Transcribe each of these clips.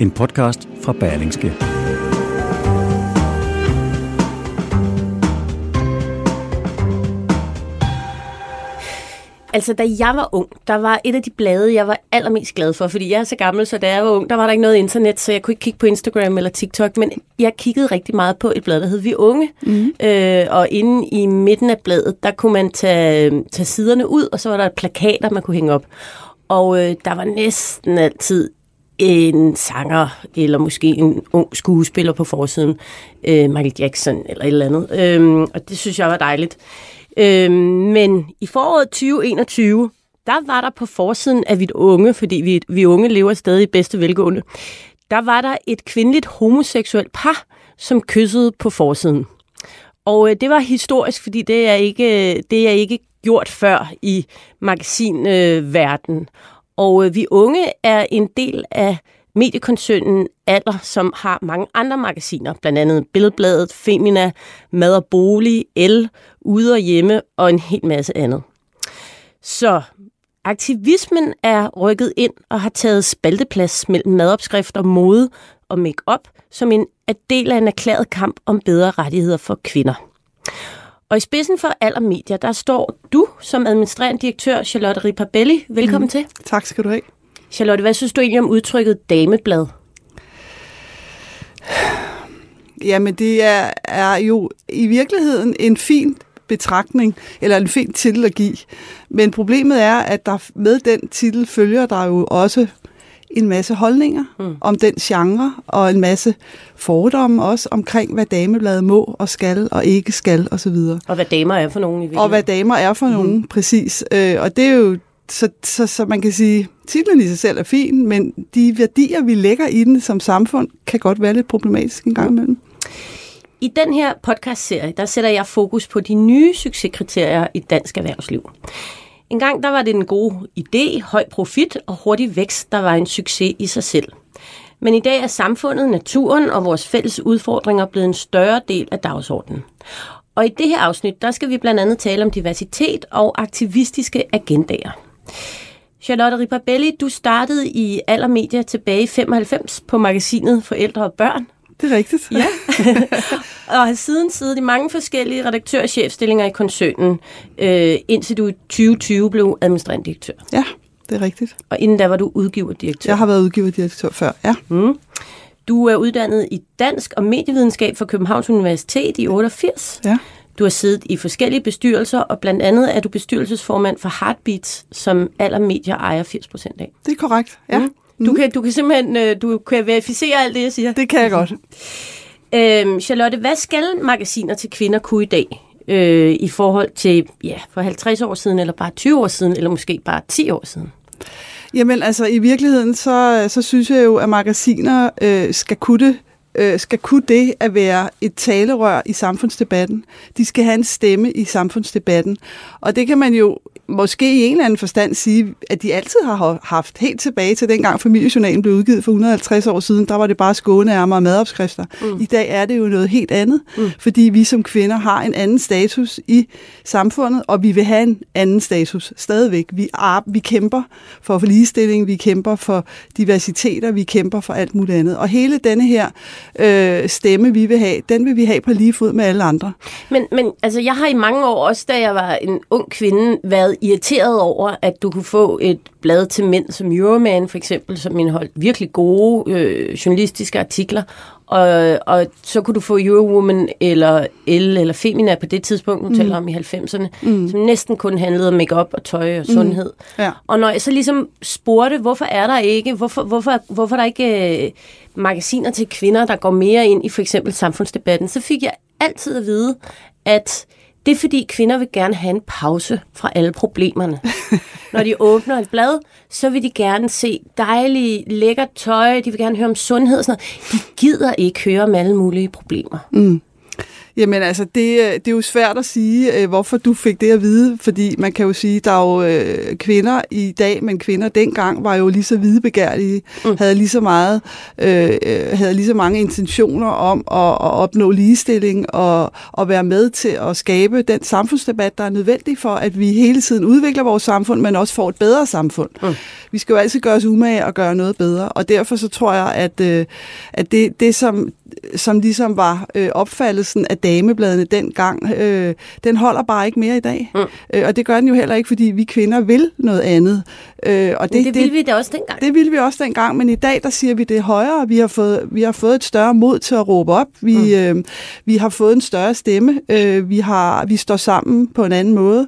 en podcast fra Berlingske. Altså, da jeg var ung, der var et af de blade, jeg var allermest glad for, fordi jeg er så gammel, så da jeg var ung, der var der ikke noget internet, så jeg kunne ikke kigge på Instagram eller TikTok, men jeg kiggede rigtig meget på et blad, der hed Vi Unge, mm. øh, og inde i midten af bladet, der kunne man tage, tage siderne ud, og så var der plakater, man kunne hænge op. Og øh, der var næsten altid en sanger, eller måske en ung skuespiller på forsiden, øh, Michael Jackson eller et eller andet. Øh, og det synes jeg var dejligt. Øh, men i foråret 2021, der var der på forsiden af Vit Unge, fordi vi, vi unge lever stadig i bedste velgående, der var der et kvindeligt homoseksuelt par, som kyssede på forsiden. Og øh, det var historisk, fordi det er ikke, øh, det er ikke gjort før i magasinverdenen. Øh, og øh, vi unge er en del af mediekoncernen Alder, som har mange andre magasiner, blandt andet Billedbladet, Femina, Mad og Bolig, El, Ude og Hjemme og en hel masse andet. Så aktivismen er rykket ind og har taget spalteplads mellem madopskrifter, mode og make-up som en del af en erklæret kamp om bedre rettigheder for kvinder. Og i spidsen for Aller Media, der står du som administrerende direktør, Charlotte Ripabelli. Velkommen mm. til. Tak skal du have. Charlotte, hvad synes du egentlig om udtrykket dameblad? Jamen, det er, er jo i virkeligheden en fin betragtning, eller en fin titel at give. Men problemet er, at der med den titel følger der jo også en masse holdninger mm. om den genre, og en masse fordomme også omkring, hvad damebladet må og skal og ikke skal osv. Og, og hvad damer er for nogen i virkeligheden. Og hvad damer er for mm. nogen, præcis. Øh, og det er jo, så, så, så man kan sige, titlen i sig selv er fin, men de værdier, vi lægger i den som samfund, kan godt være lidt problematisk en gang imellem. I den her podcast-serie, der sætter jeg fokus på de nye succeskriterier i dansk erhvervsliv. En gang der var det en god idé, høj profit og hurtig vækst, der var en succes i sig selv. Men i dag er samfundet, naturen og vores fælles udfordringer blevet en større del af dagsordenen. Og i det her afsnit, der skal vi blandt andet tale om diversitet og aktivistiske agendaer. Charlotte Ripabelli, du startede i Allermedia tilbage i 95 på magasinet Forældre og Børn, det er rigtigt. Ja. og har siden siddet i mange forskellige redaktør- og chefstillinger i koncernen, øh, indtil du i 2020 blev administrerende direktør. Ja, det er rigtigt. Og inden da var du udgiverdirektør. Jeg har været udgiverdirektør før, ja. Mm. Du er uddannet i dansk og medievidenskab fra Københavns Universitet i 88. Ja. Du har siddet i forskellige bestyrelser, og blandt andet er du bestyrelsesformand for Heartbeats, som aller medier ejer 80% af. Det er korrekt, ja. Mm. Du, kan, du kan simpelthen øh, du kan verificere alt det, jeg siger. Det kan jeg godt. Øhm, Charlotte, hvad skal magasiner til kvinder kunne i dag? Øh, I forhold til ja, for 50 år siden, eller bare 20 år siden, eller måske bare 10 år siden? Jamen altså, i virkeligheden, så, så synes jeg jo, at magasiner øh, skal kunne øh, skal kunne det at være et talerør i samfundsdebatten. De skal have en stemme i samfundsdebatten. Og det kan man jo måske i en eller anden forstand sige, at de altid har haft helt tilbage til dengang familiejournalen blev udgivet for 150 år siden, der var det bare skåneærmer og madopskrifter. Mm. I dag er det jo noget helt andet, mm. fordi vi som kvinder har en anden status i samfundet, og vi vil have en anden status stadigvæk. Vi, er, vi kæmper for ligestilling, vi kæmper for diversiteter, vi kæmper for alt muligt andet. Og hele denne her øh, stemme, vi vil have, den vil vi have på lige fod med alle andre. Men, men altså, jeg har i mange år, også da jeg var en ung kvinde, været irriteret over, at du kunne få et blad til mænd som Euroman, for eksempel, som indeholdt virkelig gode øh, journalistiske artikler, og, og så kunne du få Eurowoman eller El eller Femina på det tidspunkt, du mm. taler om i 90'erne, mm. som næsten kun handlede om makeup og tøj og mm. sundhed. Mm. Ja. Og når jeg så ligesom spurgte, hvorfor er der ikke, hvorfor, hvorfor, hvorfor er der ikke øh, magasiner til kvinder, der går mere ind i for eksempel samfundsdebatten, så fik jeg altid at vide, at Det er fordi kvinder vil gerne have en pause fra alle problemerne. Når de åbner et blad, så vil de gerne se dejlige, lækkert tøj, de vil gerne høre om sundhed og sådan noget. De gider ikke høre om alle mulige problemer. Mm. Jamen altså, det, øh, det er jo svært at sige, øh, hvorfor du fik det at vide, fordi man kan jo sige, der er jo øh, kvinder i dag, men kvinder dengang var jo lige så hvidebegærlige, mm. havde lige så meget, øh, havde lige så mange intentioner om at, at opnå ligestilling og at være med til at skabe den samfundsdebat, der er nødvendig for, at vi hele tiden udvikler vores samfund, men også får et bedre samfund. Mm. Vi skal jo altid gøre os umage og gøre noget bedre, og derfor så tror jeg, at, at det, det som som ligesom var øh, opfattelsen af damebladene dengang, øh, den holder bare ikke mere i dag. Mm. Øh, og det gør den jo heller ikke, fordi vi kvinder vil noget andet. Øh, og det, det ville vi da også dengang. Det ville vi også dengang, men i dag der siger vi det højere. Vi har fået, vi har fået et større mod til at råbe op. Vi, mm. øh, vi har fået en større stemme. Øh, vi, har, vi står sammen på en anden måde.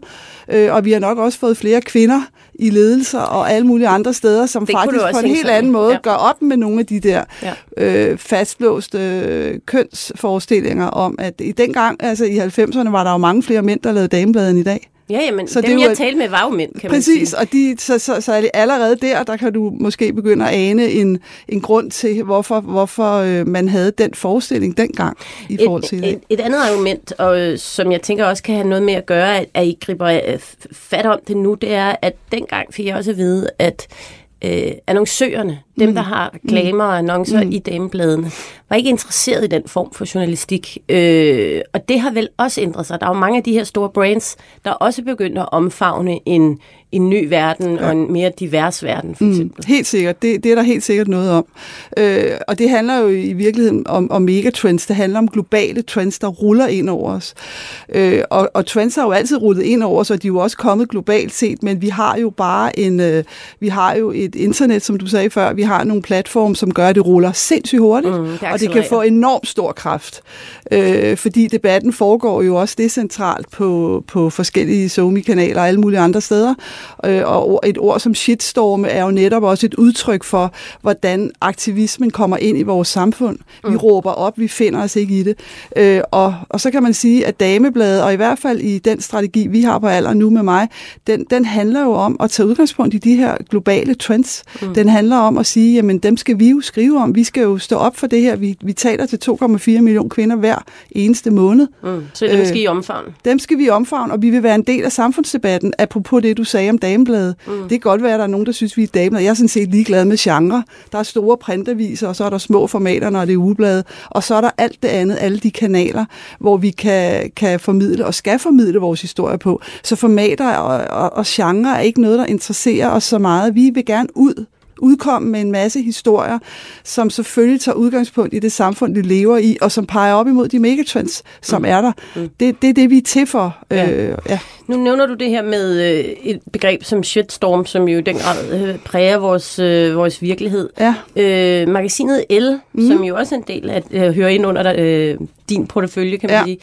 Øh, og vi har nok også fået flere kvinder i ledelser og alle mulige andre steder, som det faktisk på en helt anden måde ja. gør op med nogle af de der ja. øh, fastlåste kønsforestillinger om, at i den gang, altså i 90'erne, var der jo mange flere mænd, der lavede damebladet end i dag. Ja, jamen, så dem det jeg talte med var jo mænd, kan præcis, man sige. og de, så, så, så allerede der, der kan du måske begynde at ane en, en grund til, hvorfor, hvorfor øh, man havde den forestilling dengang i et, forhold til et, et, et andet argument, og, øh, som jeg tænker også kan have noget med at gøre, at, at I griber øh, fat om det nu, det er, at dengang fik jeg også at vide, at øh, annoncørerne, dem mm. der har reklamer og annoncer mm. i damebladene, var ikke interesseret i den form for journalistik. Øh, og det har vel også ændret sig. Der er jo mange af de her store brands, der også begyndt at omfavne en, en ny verden ja. og en mere divers verden, for mm, eksempel. Helt sikkert. Det, det er der helt sikkert noget om. Øh, og det handler jo i virkeligheden om, om megatrends. Det handler om globale trends, der ruller ind over os. Øh, og, og trends har jo altid rullet ind over os, og de er jo også kommet globalt set, men vi har jo bare en, øh, vi har jo et internet, som du sagde før, vi har nogle platforme, som gør, at det ruller sindssygt hurtigt, mm, det og det kan få enormt stor kraft. Øh, fordi debatten foregår jo også decentralt på, på forskellige SoMe-kanaler og alle mulige andre steder. Øh, og et ord som shitstorm er jo netop også et udtryk for, hvordan aktivismen kommer ind i vores samfund. Vi mm. råber op, vi finder os ikke i det. Øh, og, og så kan man sige, at damebladet, og i hvert fald i den strategi, vi har på alder nu med mig, den, den handler jo om at tage udgangspunkt i de her globale trends. Mm. Den handler om at sige, jamen dem skal vi jo skrive om. Vi skal jo stå op for det her. Vi, vi taler til 2,4 millioner kvinder hver eneste måned. Mm. Så dem skal I øh, omfavne? Dem skal vi omfavne, og vi vil være en del af samfundsdebatten, apropos det, du sagde om damebladet. Mm. Det kan godt være, at der er nogen, der synes, vi er dameblad. Jeg er sådan set ligeglad med genre. Der er store printaviser, og så er der små formater, når det er ugeblade. Og så er der alt det andet, alle de kanaler, hvor vi kan, kan formidle og skal formidle vores historie på. Så formater og, og, og genre er ikke noget, der interesserer os så meget. Vi vil gerne ud udkomme med en masse historier, som selvfølgelig tager udgangspunkt i det samfund, vi lever i, og som peger op imod de megatrends, som mm. er der. Mm. Det, det er det, vi er til for. Ja. Øh, ja. Nu nævner du det her med øh, et begreb som shitstorm, som jo i den grad øh, præger vores, øh, vores virkelighed. Ja. Øh, magasinet L, mm. som jo også er en del af, øh, hører ind under øh, din portefølje, kan man ja. sige,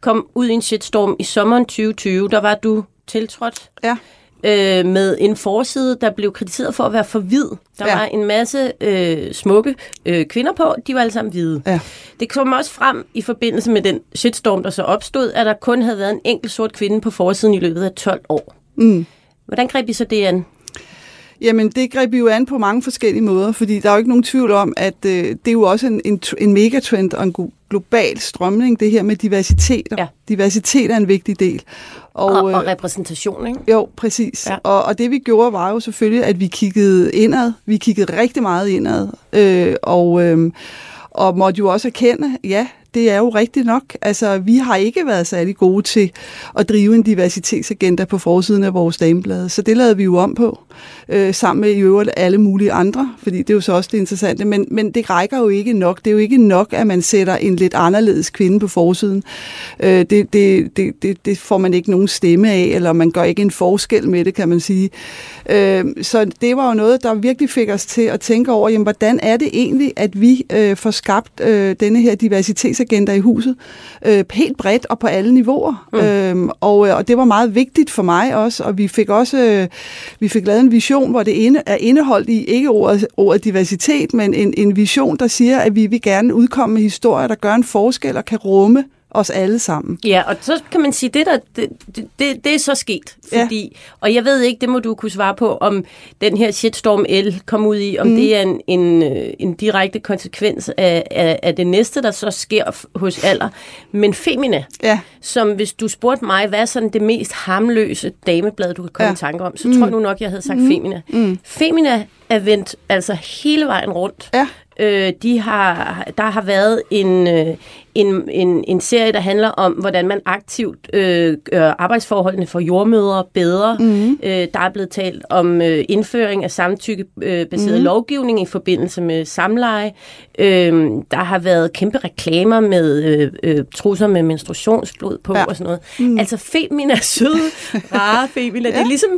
kom ud i en shitstorm i sommeren 2020. Der var du tiltrådt. Ja øh, med en forside, der blev kritiseret for at være for hvid. Der ja. var en masse øh, smukke øh, kvinder på, de var alle sammen hvide. Ja. Det kom også frem i forbindelse med den shitstorm, der så opstod, at der kun havde været en enkelt sort kvinde på forsiden i løbet af 12 år. Mm. Hvordan greb I så det an? Jamen, det greb jo an på mange forskellige måder, fordi der er jo ikke nogen tvivl om, at øh, det er jo også en, en, en megatrend og en global strømning, det her med diversitet. Ja. Diversitet er en vigtig del. Og, og, og øh, repræsentation, ikke? Jo, præcis. Ja. Og, og det vi gjorde var jo selvfølgelig, at vi kiggede indad. Vi kiggede rigtig meget indad. Øh, og, øh, og måtte jo også erkende, ja, det er jo rigtigt nok. Altså, vi har ikke været særlig gode til at drive en diversitetsagenda på forsiden af vores dameblade, så det lavede vi jo om på, øh, sammen med i øvrigt alle mulige andre, fordi det er jo så også det interessante, men, men det rækker jo ikke nok. Det er jo ikke nok, at man sætter en lidt anderledes kvinde på forsiden. Øh, det, det, det, det, det får man ikke nogen stemme af, eller man gør ikke en forskel med det, kan man sige. Øh, så det var jo noget, der virkelig fik os til at tænke over, jamen, hvordan er det egentlig, at vi øh, får skabt øh, denne her diversitetsagenda i huset, øh, helt bredt og på alle niveauer. Mm. Øh, og, og det var meget vigtigt for mig også, og vi fik også øh, vi fik lavet en vision, hvor det inde, er indeholdt i ikke ordet, ordet diversitet, men en, en vision, der siger, at vi vil gerne udkomme med historier, der gør en forskel og kan rumme os alle sammen. Ja, og så kan man sige, det der, det, det, det er så sket, fordi, ja. og jeg ved ikke, det må du kunne svare på, om den her shitstorm L kom ud i, om mm. det er en, en, øh, en direkte konsekvens af, af, af det næste, der så sker hos alder. Men Femina, ja. som hvis du spurgte mig, hvad er sådan det mest harmløse dameblad, du kan komme ja. i tanke om, så mm. tror jeg nu nok, jeg havde sagt mm. Femina. Mm. Femina er vendt altså hele vejen rundt. Ja. Øh, de har, der har været en, øh, en, en, en serie, der handler om, hvordan man aktivt øh, gør arbejdsforholdene for jordmødre bedre. Mm. Øh, der er blevet talt om øh, indføring af samtykkebaseret mm. lovgivning i forbindelse med samleje. Øh, der har været kæmpe reklamer med øh, øh, trusser med menstruationsblod på ja. og sådan noget. Mm. Altså Femina er søde, rare Femina. ja. Det er ligesom,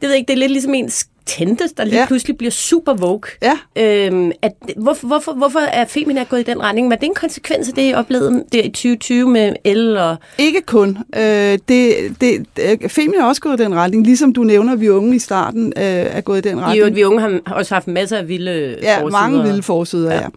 det ved jeg ikke, det er lidt ligesom en Tente, der lige ja. pludselig bliver super woke. Ja. Øhm, at, hvorfor, hvorfor, hvorfor er Femina gået i den retning? Var det en konsekvens af det, I oplevede det i 2020 med el? Og... Ikke kun. Øh, det, det, Femina er også gået i den retning, ligesom du nævner, at vi unge i starten øh, er gået i den retning. Jo, vi unge har også haft masser af vilde ja, forsider. mange vilde forsider, ja. ja.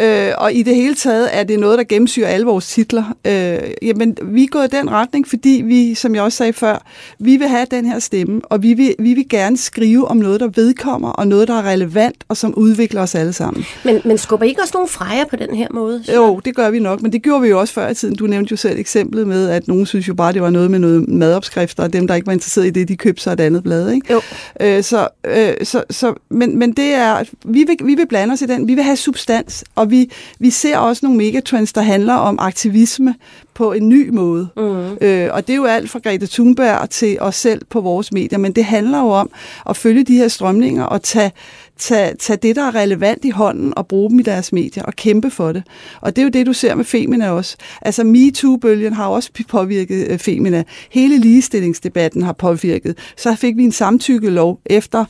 Øh, og i det hele taget er det noget, der gennemsyrer alle vores titler. Øh, jamen, vi er gået i den retning, fordi vi, som jeg også sagde før, vi vil have den her stemme, og vi vil, vi vil gerne skrive om noget, der vedkommer, og noget, der er relevant, og som udvikler os alle sammen. Men, men skubber I ikke også nogle frejer på den her måde? Så? Jo, det gør vi nok, men det gjorde vi jo også før i tiden. Du nævnte jo selv eksemplet med, at nogen synes jo bare, det var noget med noget madopskrifter, og dem, der ikke var interesseret i det, de købte sig et andet blad. Ikke? Jo. Øh, så, øh, så, så, men, men det er, vi vil, vi vil blande os i den. Vi vil have substans, og vi, vi ser også nogle megatrends, der handler om aktivisme på en ny måde. Mm. Øh, og det er jo alt fra Greta Thunberg til os selv på vores medier, men det handler jo om at følge de her strømninger og tage, tage, tage det, der er relevant i hånden og bruge dem i deres medier og kæmpe for det. Og det er jo det, du ser med Femina også. Altså MeToo-bølgen har også påvirket øh, Femina. Hele ligestillingsdebatten har påvirket. Så fik vi en samtykkelov efter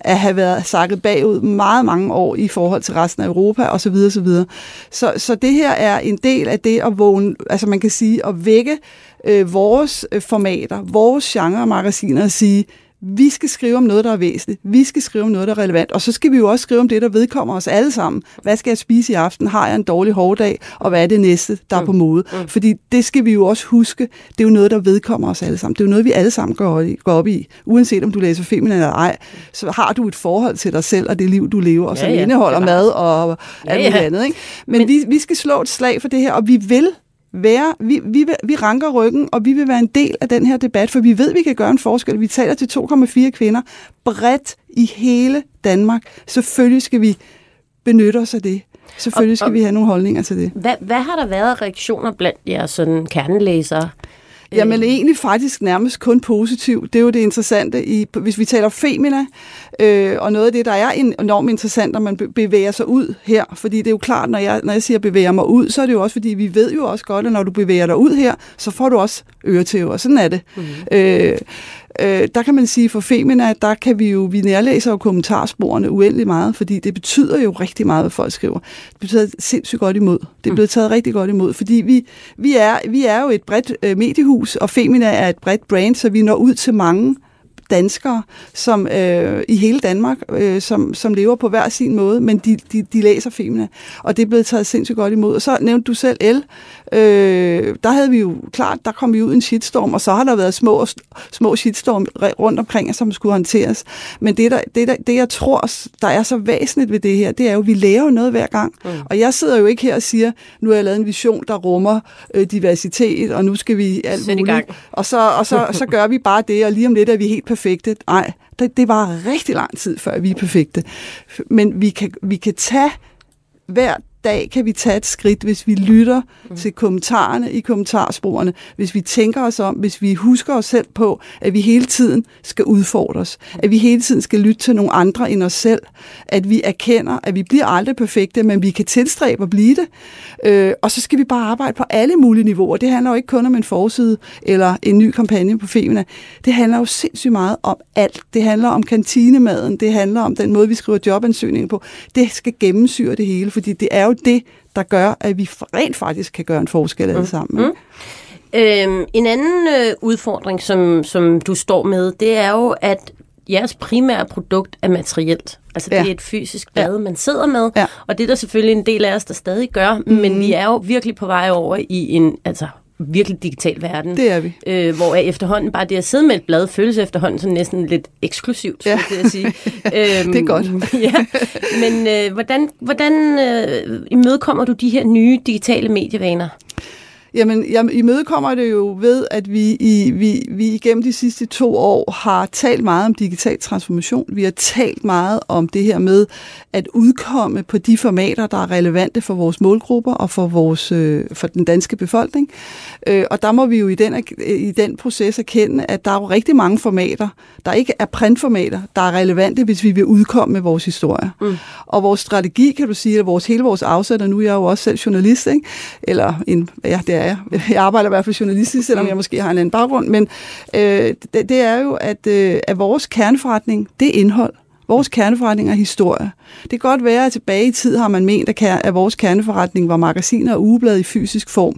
at have været sakket bagud meget mange år i forhold til resten af Europa osv. osv. Så, så det her er en del af det at vågne, altså man kan sige, at vække øh, vores øh, formater, vores genre-magasiner og sige, vi skal skrive om noget, der er væsentligt. Vi skal skrive om noget, der er relevant. Og så skal vi jo også skrive om det, der vedkommer os alle sammen. Hvad skal jeg spise i aften? Har jeg en dårlig hårdag? Og hvad er det næste, der er på mm. mode? Mm. Fordi det skal vi jo også huske. Det er jo noget, der vedkommer os alle sammen. Det er jo noget, vi alle sammen går, op i. Uanset om du læser feminin eller ej, så har du et forhold til dig selv og det liv, du lever, og som ja, ja. indeholder mad og alt ja, ja. andet. Ikke? Men, Men vi, vi skal slå et slag for det her, og vi vil være, vi, vi, vi ranker ryggen, og vi vil være en del af den her debat, for vi ved, at vi kan gøre en forskel. Vi taler til 2,4 kvinder bredt i hele Danmark. Selvfølgelig skal vi benytte os af det. Selvfølgelig skal og, og, vi have nogle holdninger til det. Hvad, hvad har der været reaktioner blandt jeres sådan kernelæsere? Jamen egentlig faktisk nærmest kun positiv. Det er jo det interessante, i, hvis vi taler femina, øh, og noget af det, der er enormt interessant, når man bevæger sig ud her. Fordi det er jo klart, når jeg, når jeg siger bevæger mig ud, så er det jo også, fordi vi ved jo også godt, at når du bevæger dig ud her, så får du også øretæver. Sådan er det. Mm. Øh, øh, der kan man sige, for Femina, der kan vi jo, vi nærlæser jo kommentarsporene uendelig meget, fordi det betyder jo rigtig meget, hvad folk skriver. Det betyder sindssygt godt imod. Det er blevet taget rigtig godt imod, fordi vi, vi, er, vi er jo et bredt øh, mediehus, og Femina er et bredt brand, så vi når ud til mange danskere som øh, i hele Danmark, øh, som, som lever på hver sin måde, men de, de, de læser Femina, og det er blevet taget sindssygt godt imod. Og så nævnte du selv El. Øh, der havde vi jo klart, der kom vi ud en shitstorm, og så har der været små, små shitstorm rundt omkring, som skulle håndteres. Men det, der, det, der, det, jeg tror, der er så væsentligt ved det her, det er jo, at vi laver noget hver gang. Mm. Og jeg sidder jo ikke her og siger, nu har jeg lavet en vision, der rummer øh, diversitet, og nu skal vi alt Sæt muligt. Og, så, og så, så gør vi bare det, og lige om lidt er vi helt perfekte perfekte. Nej, det, det var rigtig lang tid, før vi er perfekte. Men vi kan, vi kan tage hver dag kan vi tage et skridt, hvis vi lytter mm. til kommentarerne i kommentarsporene, hvis vi tænker os om, hvis vi husker os selv på, at vi hele tiden skal udfordres, at vi hele tiden skal lytte til nogle andre end os selv, at vi erkender, at vi bliver aldrig perfekte, men vi kan tilstræbe at blive det, øh, og så skal vi bare arbejde på alle mulige niveauer. Det handler jo ikke kun om en forside eller en ny kampagne på Femina. Det handler jo sindssygt meget om alt. Det handler om kantinemaden, det handler om den måde, vi skriver jobansøgninger på. Det skal gennemsyre det hele, fordi det er jo det, der gør, at vi rent faktisk kan gøre en forskel alle mm. sammen. Mm. Øhm, en anden øh, udfordring, som, som du står med, det er jo, at jeres primære produkt er materielt. Altså ja. det er et fysisk blad, ja. man sidder med, ja. og det er der selvfølgelig en del af os, der stadig gør, mm. men vi er jo virkelig på vej over i en altså virkelig digital verden. Det er vi. Øh, hvor efterhånden bare det at sidde med et blad føles efterhånden sådan næsten lidt eksklusivt, ja. skulle jeg sige. øhm, det er godt. ja. Men øh, hvordan, hvordan øh, imødekommer du de her nye digitale medievaner? Jamen, jeg imødekommer det jo ved, at vi, i, vi, vi igennem de sidste to år har talt meget om digital transformation. Vi har talt meget om det her med at udkomme på de formater, der er relevante for vores målgrupper og for, vores, øh, for den danske befolkning. Øh, og der må vi jo i den, i den proces erkende, at der er jo rigtig mange formater, der ikke er printformater, der er relevante, hvis vi vil udkomme med vores historie. Mm. Og vores strategi, kan du sige, eller vores, hele vores afsæt, og nu er jeg jo også selv journalist, ikke? eller en, ja, det er jeg. Jeg arbejder i hvert fald journalistisk, selvom jeg måske har en anden baggrund, men øh, det, det er jo, at, øh, at vores kerneforretning, det er indhold. Vores kerneforretning er historie. Det kan godt være, at tilbage i tid har man ment, at, at vores kerneforretning var magasiner og ugeblad i fysisk form.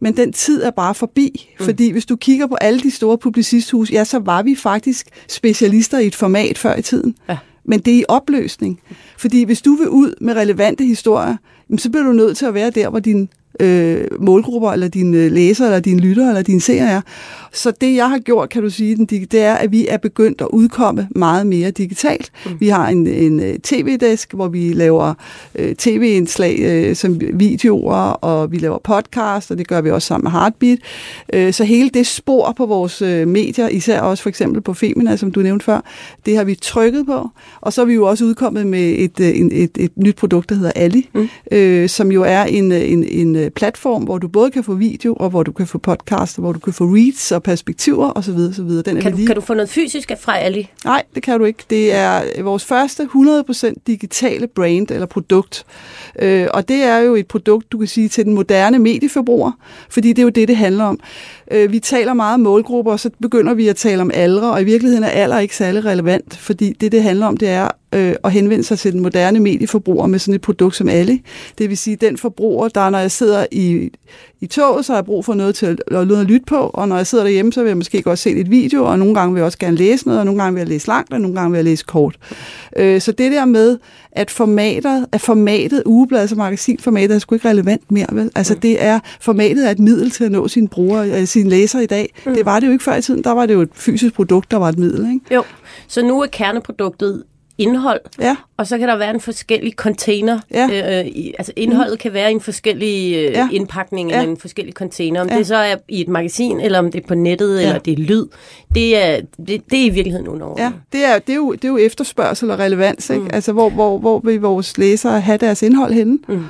Men den tid er bare forbi, mm. fordi hvis du kigger på alle de store publicisthus, ja, så var vi faktisk specialister i et format før i tiden. Ja. Men det er i opløsning. Fordi hvis du vil ud med relevante historier, så bliver du nødt til at være der, hvor din øh, målgrupper, eller dine læsere, eller dine lyttere, eller dine seere er. Så det, jeg har gjort, kan du sige, det er, at vi er begyndt at udkomme meget mere digitalt. Mm. Vi har en, en øh, tv-desk, hvor vi laver øh, tv-indslag øh, som videoer, og vi laver podcast, og det gør vi også sammen med Heartbeat. Øh, så hele det spor på vores øh, medier, især også for eksempel på Femina, som du nævnte før, det har vi trykket på. Og så er vi jo også udkommet med et, øh, et, et, et nyt produkt, der hedder Ali, mm. øh, som jo er en, en, en platform, hvor du både kan få video, og hvor du kan få podcast, og hvor du kan få reads og perspektiver osv. osv. Den kan, du, lige... kan du få noget fysisk fra Ali? Nej, det kan du ikke. Det er vores første 100% digitale brand eller produkt. Øh, og det er jo et produkt, du kan sige, til den moderne medieforbruger, fordi det er jo det, det handler om. Øh, vi taler meget om målgrupper, og så begynder vi at tale om aldre, og i virkeligheden er alder ikke særlig relevant, fordi det, det handler om, det er øh, at henvende sig til den moderne medieforbruger med sådan et produkt som alle. Det vil sige, den forbruger, der når jeg sidder i, i toget, så har jeg brug for noget til at, at lytte på, og når jeg sidder derhjemme, så vil jeg måske godt se et video, og nogle gange vil jeg også gerne læse noget, og nogle gange vil jeg læse langt, og nogle gange vil jeg læse kort. Øh, så det der med, at formatet, at formatet ugebladet og magasinformatet er sgu ikke relevant mere, vel? Altså mm. det er, formatet er et middel til at nå sine brugere, sine læsere i dag. Mm. Det var det jo ikke før i tiden, der var det jo et fysisk produkt, der var et middel, ikke? Jo, så nu er kerneproduktet indhold, ja. og så kan der være en forskellig container. Ja. Øh, i, altså indholdet mm. kan være i en forskellig øh, ja. indpakning ja. eller en forskellig container. Om ja. det så er i et magasin, eller om det er på nettet, ja. eller det er lyd. Det er, det, det er i virkeligheden underordnet. Ja, det er, det, er jo, det er jo efterspørgsel og relevans. Ikke? Mm. Altså, hvor, hvor, hvor vil vores læsere have deres indhold henne? Mm.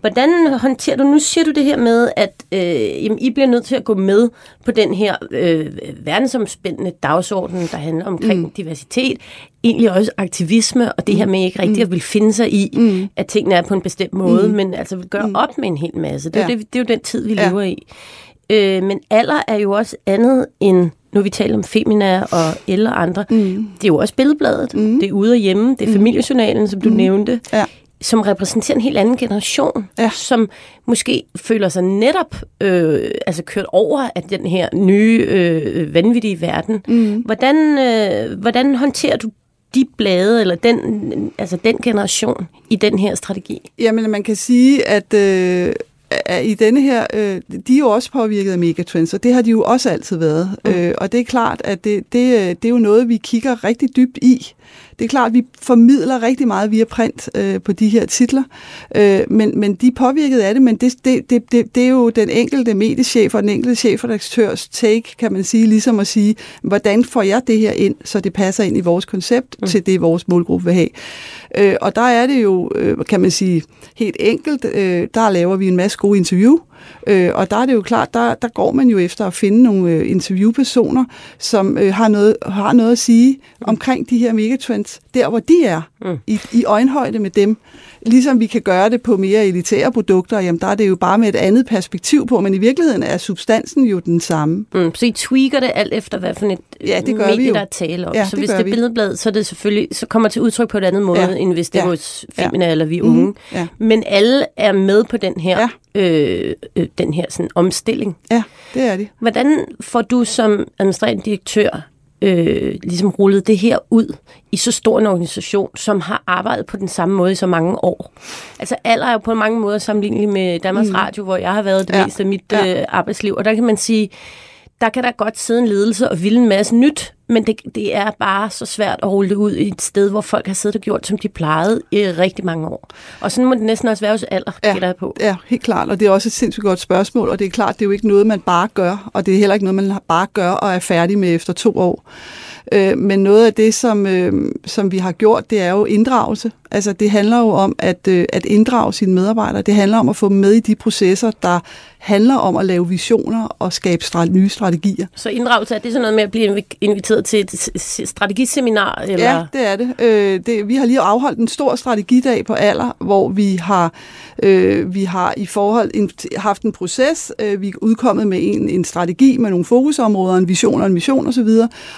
Hvordan håndterer du, nu siger du det her med, at øh, jamen, I bliver nødt til at gå med på den her øh, verdensomspændende dagsorden, der handler omkring mm. diversitet egentlig også aktivisme, og det her med ikke rigtig at vil finde sig i, mm. at tingene er på en bestemt måde, mm. men altså vil gøre mm. op med en hel masse. Det er, ja. det, det er jo den tid, vi ja. lever i. Øh, men alder er jo også andet end, nu vi taler om Femina og eller andre, mm. det er jo også billedbladet, mm. det er ude og hjemme, det er mm. familiejournalen, som du mm. nævnte. Ja som repræsenterer en helt anden generation, ja. som måske føler sig netop øh, altså kørt over af den her nye, øh, vanvittige verden. Mm. Hvordan, øh, hvordan håndterer du de blade, eller den, altså den generation i den her strategi? Jamen, man kan sige, at... Øh i denne her, øh, de er jo også påvirket af megatrends, og det har de jo også altid været. Mm. Øh, og det er klart, at det, det, det er jo noget, vi kigger rigtig dybt i. Det er klart, at vi formidler rigtig meget via print øh, på de her titler, øh, men, men de er påvirket af det, men det, det, det, det, det er jo den enkelte mediechef og den enkelte chefredaktørs take, kan man sige, ligesom at sige, hvordan får jeg det her ind, så det passer ind i vores koncept mm. til det, vores målgruppe vil have. Øh, og der er det jo, øh, kan man sige, helt enkelt, øh, der laver vi en masse gode interview, Øh, og der er det jo klart, der, der går man jo efter at finde nogle øh, interviewpersoner, som øh, har, noget, har noget at sige mm. omkring de her megatrends, der hvor de er, mm. i, i øjenhøjde med dem. Ligesom vi kan gøre det på mere elitære produkter, jamen der er det jo bare med et andet perspektiv på, men i virkeligheden er substansen jo den samme. Mm, så I tweaker det alt efter, hvad for et ja, det gør medie, vi jo. der er tale om. Ja, så hvis det er billedblad, så er det selvfølgelig så kommer det til udtryk på et andet måde, ja. end hvis det ja. er hos Femina ja. eller vi unge. Mm, ja. Men alle er med på den her, ja. Øh, øh, den her sådan, omstilling. Ja, det er det. Hvordan får du som administrerende direktør øh, ligesom rullet det her ud i så stor en organisation, som har arbejdet på den samme måde i så mange år. Altså alder er jo på mange måder sammenlignelig med Danmarks mm. Radio, hvor jeg har været det ja. meste af mit ja. øh, arbejdsliv. Og der kan man sige, der kan der godt sidde en ledelse og ville en masse nyt, men det, det er bare så svært at rulle det ud i et sted, hvor folk har siddet og gjort, som de plejede i rigtig mange år. Og sådan må det næsten også være hos alder, ja, jeg på. Ja, helt klart, og det er også et sindssygt godt spørgsmål, og det er klart, det er jo ikke noget, man bare gør, og det er heller ikke noget, man bare gør og er færdig med efter to år. Øh, men noget af det, som, øh, som vi har gjort, det er jo inddragelse. Altså det handler jo om at, øh, at inddrage sine medarbejdere. Det handler om at få dem med i de processer, der handler om at lave visioner og skabe strat- nye strategier. Så inddragelse, er det sådan noget med at blive inviteret til et strategiseminar? Eller? Ja, det er det. Øh, det. Vi har lige afholdt en stor strategidag på alder, hvor vi har, øh, vi har i forhold en, haft en proces. Øh, vi er udkommet med en, en strategi med nogle fokusområder, en vision og en mission osv.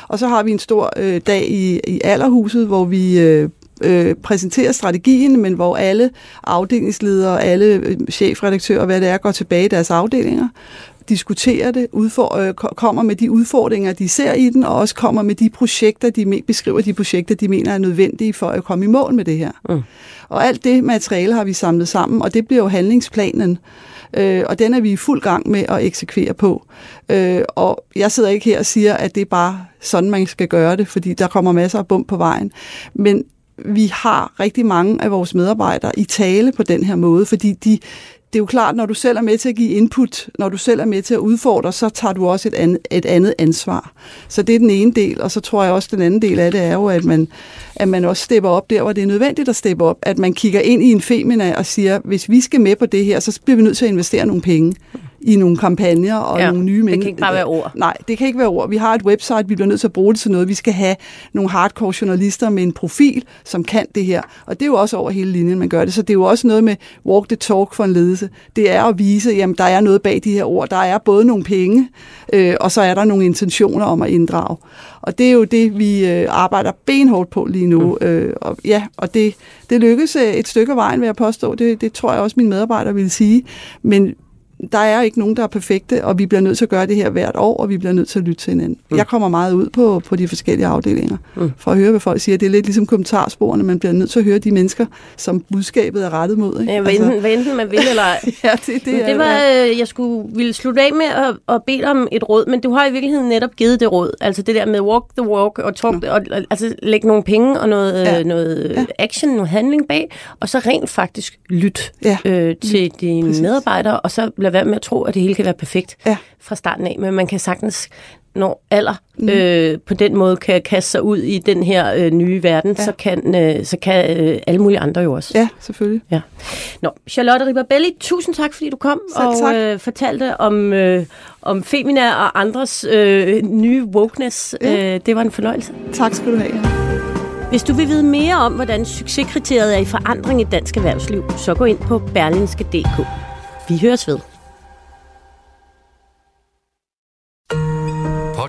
Og så har vi en stor øh, dag i, i Allerhuset, hvor vi øh, øh, præsenterer strategien, men hvor alle afdelingsledere, alle øh, chefredaktører, hvad det er, går tilbage i deres afdelinger, diskuterer det, udfor, øh, kommer med de udfordringer, de ser i den, og også kommer med de projekter, de beskriver de projekter, de mener er nødvendige for at komme i mål med det her. Mm. Og alt det materiale har vi samlet sammen, og det bliver jo handlingsplanen. Øh, og den er vi i fuld gang med at eksekvere på. Øh, og jeg sidder ikke her og siger, at det er bare sådan, man skal gøre det, fordi der kommer masser af bump på vejen. Men vi har rigtig mange af vores medarbejdere i tale på den her måde, fordi de, det er jo klart, når du selv er med til at give input, når du selv er med til at udfordre, så tager du også et andet, et andet ansvar. Så det er den ene del, og så tror jeg også, den anden del af det er jo, at man, at man også stepper op der, hvor det er nødvendigt at steppe op. At man kigger ind i en femina og siger, hvis vi skal med på det her, så bliver vi nødt til at investere nogle penge i nogle kampagner og ja, nogle nye mennesker. det kan ikke bare være ord. Nej, det kan ikke være ord. Vi har et website, vi bliver nødt til at bruge det til noget. Vi skal have nogle hardcore journalister med en profil, som kan det her. Og det er jo også over hele linjen, man gør det. Så det er jo også noget med walk the talk for en ledelse. Det er at vise, at der er noget bag de her ord. Der er både nogle penge, øh, og så er der nogle intentioner om at inddrage. Og det er jo det, vi øh, arbejder benhårdt på lige nu. Mm. Øh, og, ja, og det, det lykkes øh, et stykke af vejen, vil jeg påstå. Det, det tror jeg også, mine medarbejdere vil sige. Men der er ikke nogen, der er perfekte, og vi bliver nødt til at gøre det her hvert år, og vi bliver nødt til at lytte til hinanden. Mm. Jeg kommer meget ud på, på de forskellige afdelinger, mm. for at høre, hvad folk siger. Det er lidt ligesom kommentarsporene, man bliver nødt til at høre de mennesker, som budskabet er rettet mod. Ikke? Ja, hvad, enten, altså, hvad enten man vil, eller ja, det, det, det var, øh, jeg skulle ville slutte af med at, at bede om et råd, men du har i virkeligheden netop givet det råd. Altså det der med walk the walk, og, talk, mm. og, og altså lægge nogle penge og noget, ja. noget ja. action, noget handling bag, og så rent faktisk lyt ja. øh, til dine medarbejdere, og så lad være med at tro, at det hele kan være perfekt ja. fra starten af, men man kan sagtens når alder mm. øh, på den måde kan kaste sig ud i den her øh, nye verden, ja. så kan, øh, så kan øh, alle mulige andre jo også. Ja, selvfølgelig. Ja. Nå, Charlotte Ribabelli, tusind tak, fordi du kom Selv og tak. Øh, fortalte om, øh, om Femina og andres øh, nye wokeness. Ja. Øh, det var en fornøjelse. Tak skal du have. Hvis du vil vide mere om, hvordan succeskriteriet er i forandring i dansk erhvervsliv, så gå ind på berlinske.dk. Vi høres ved.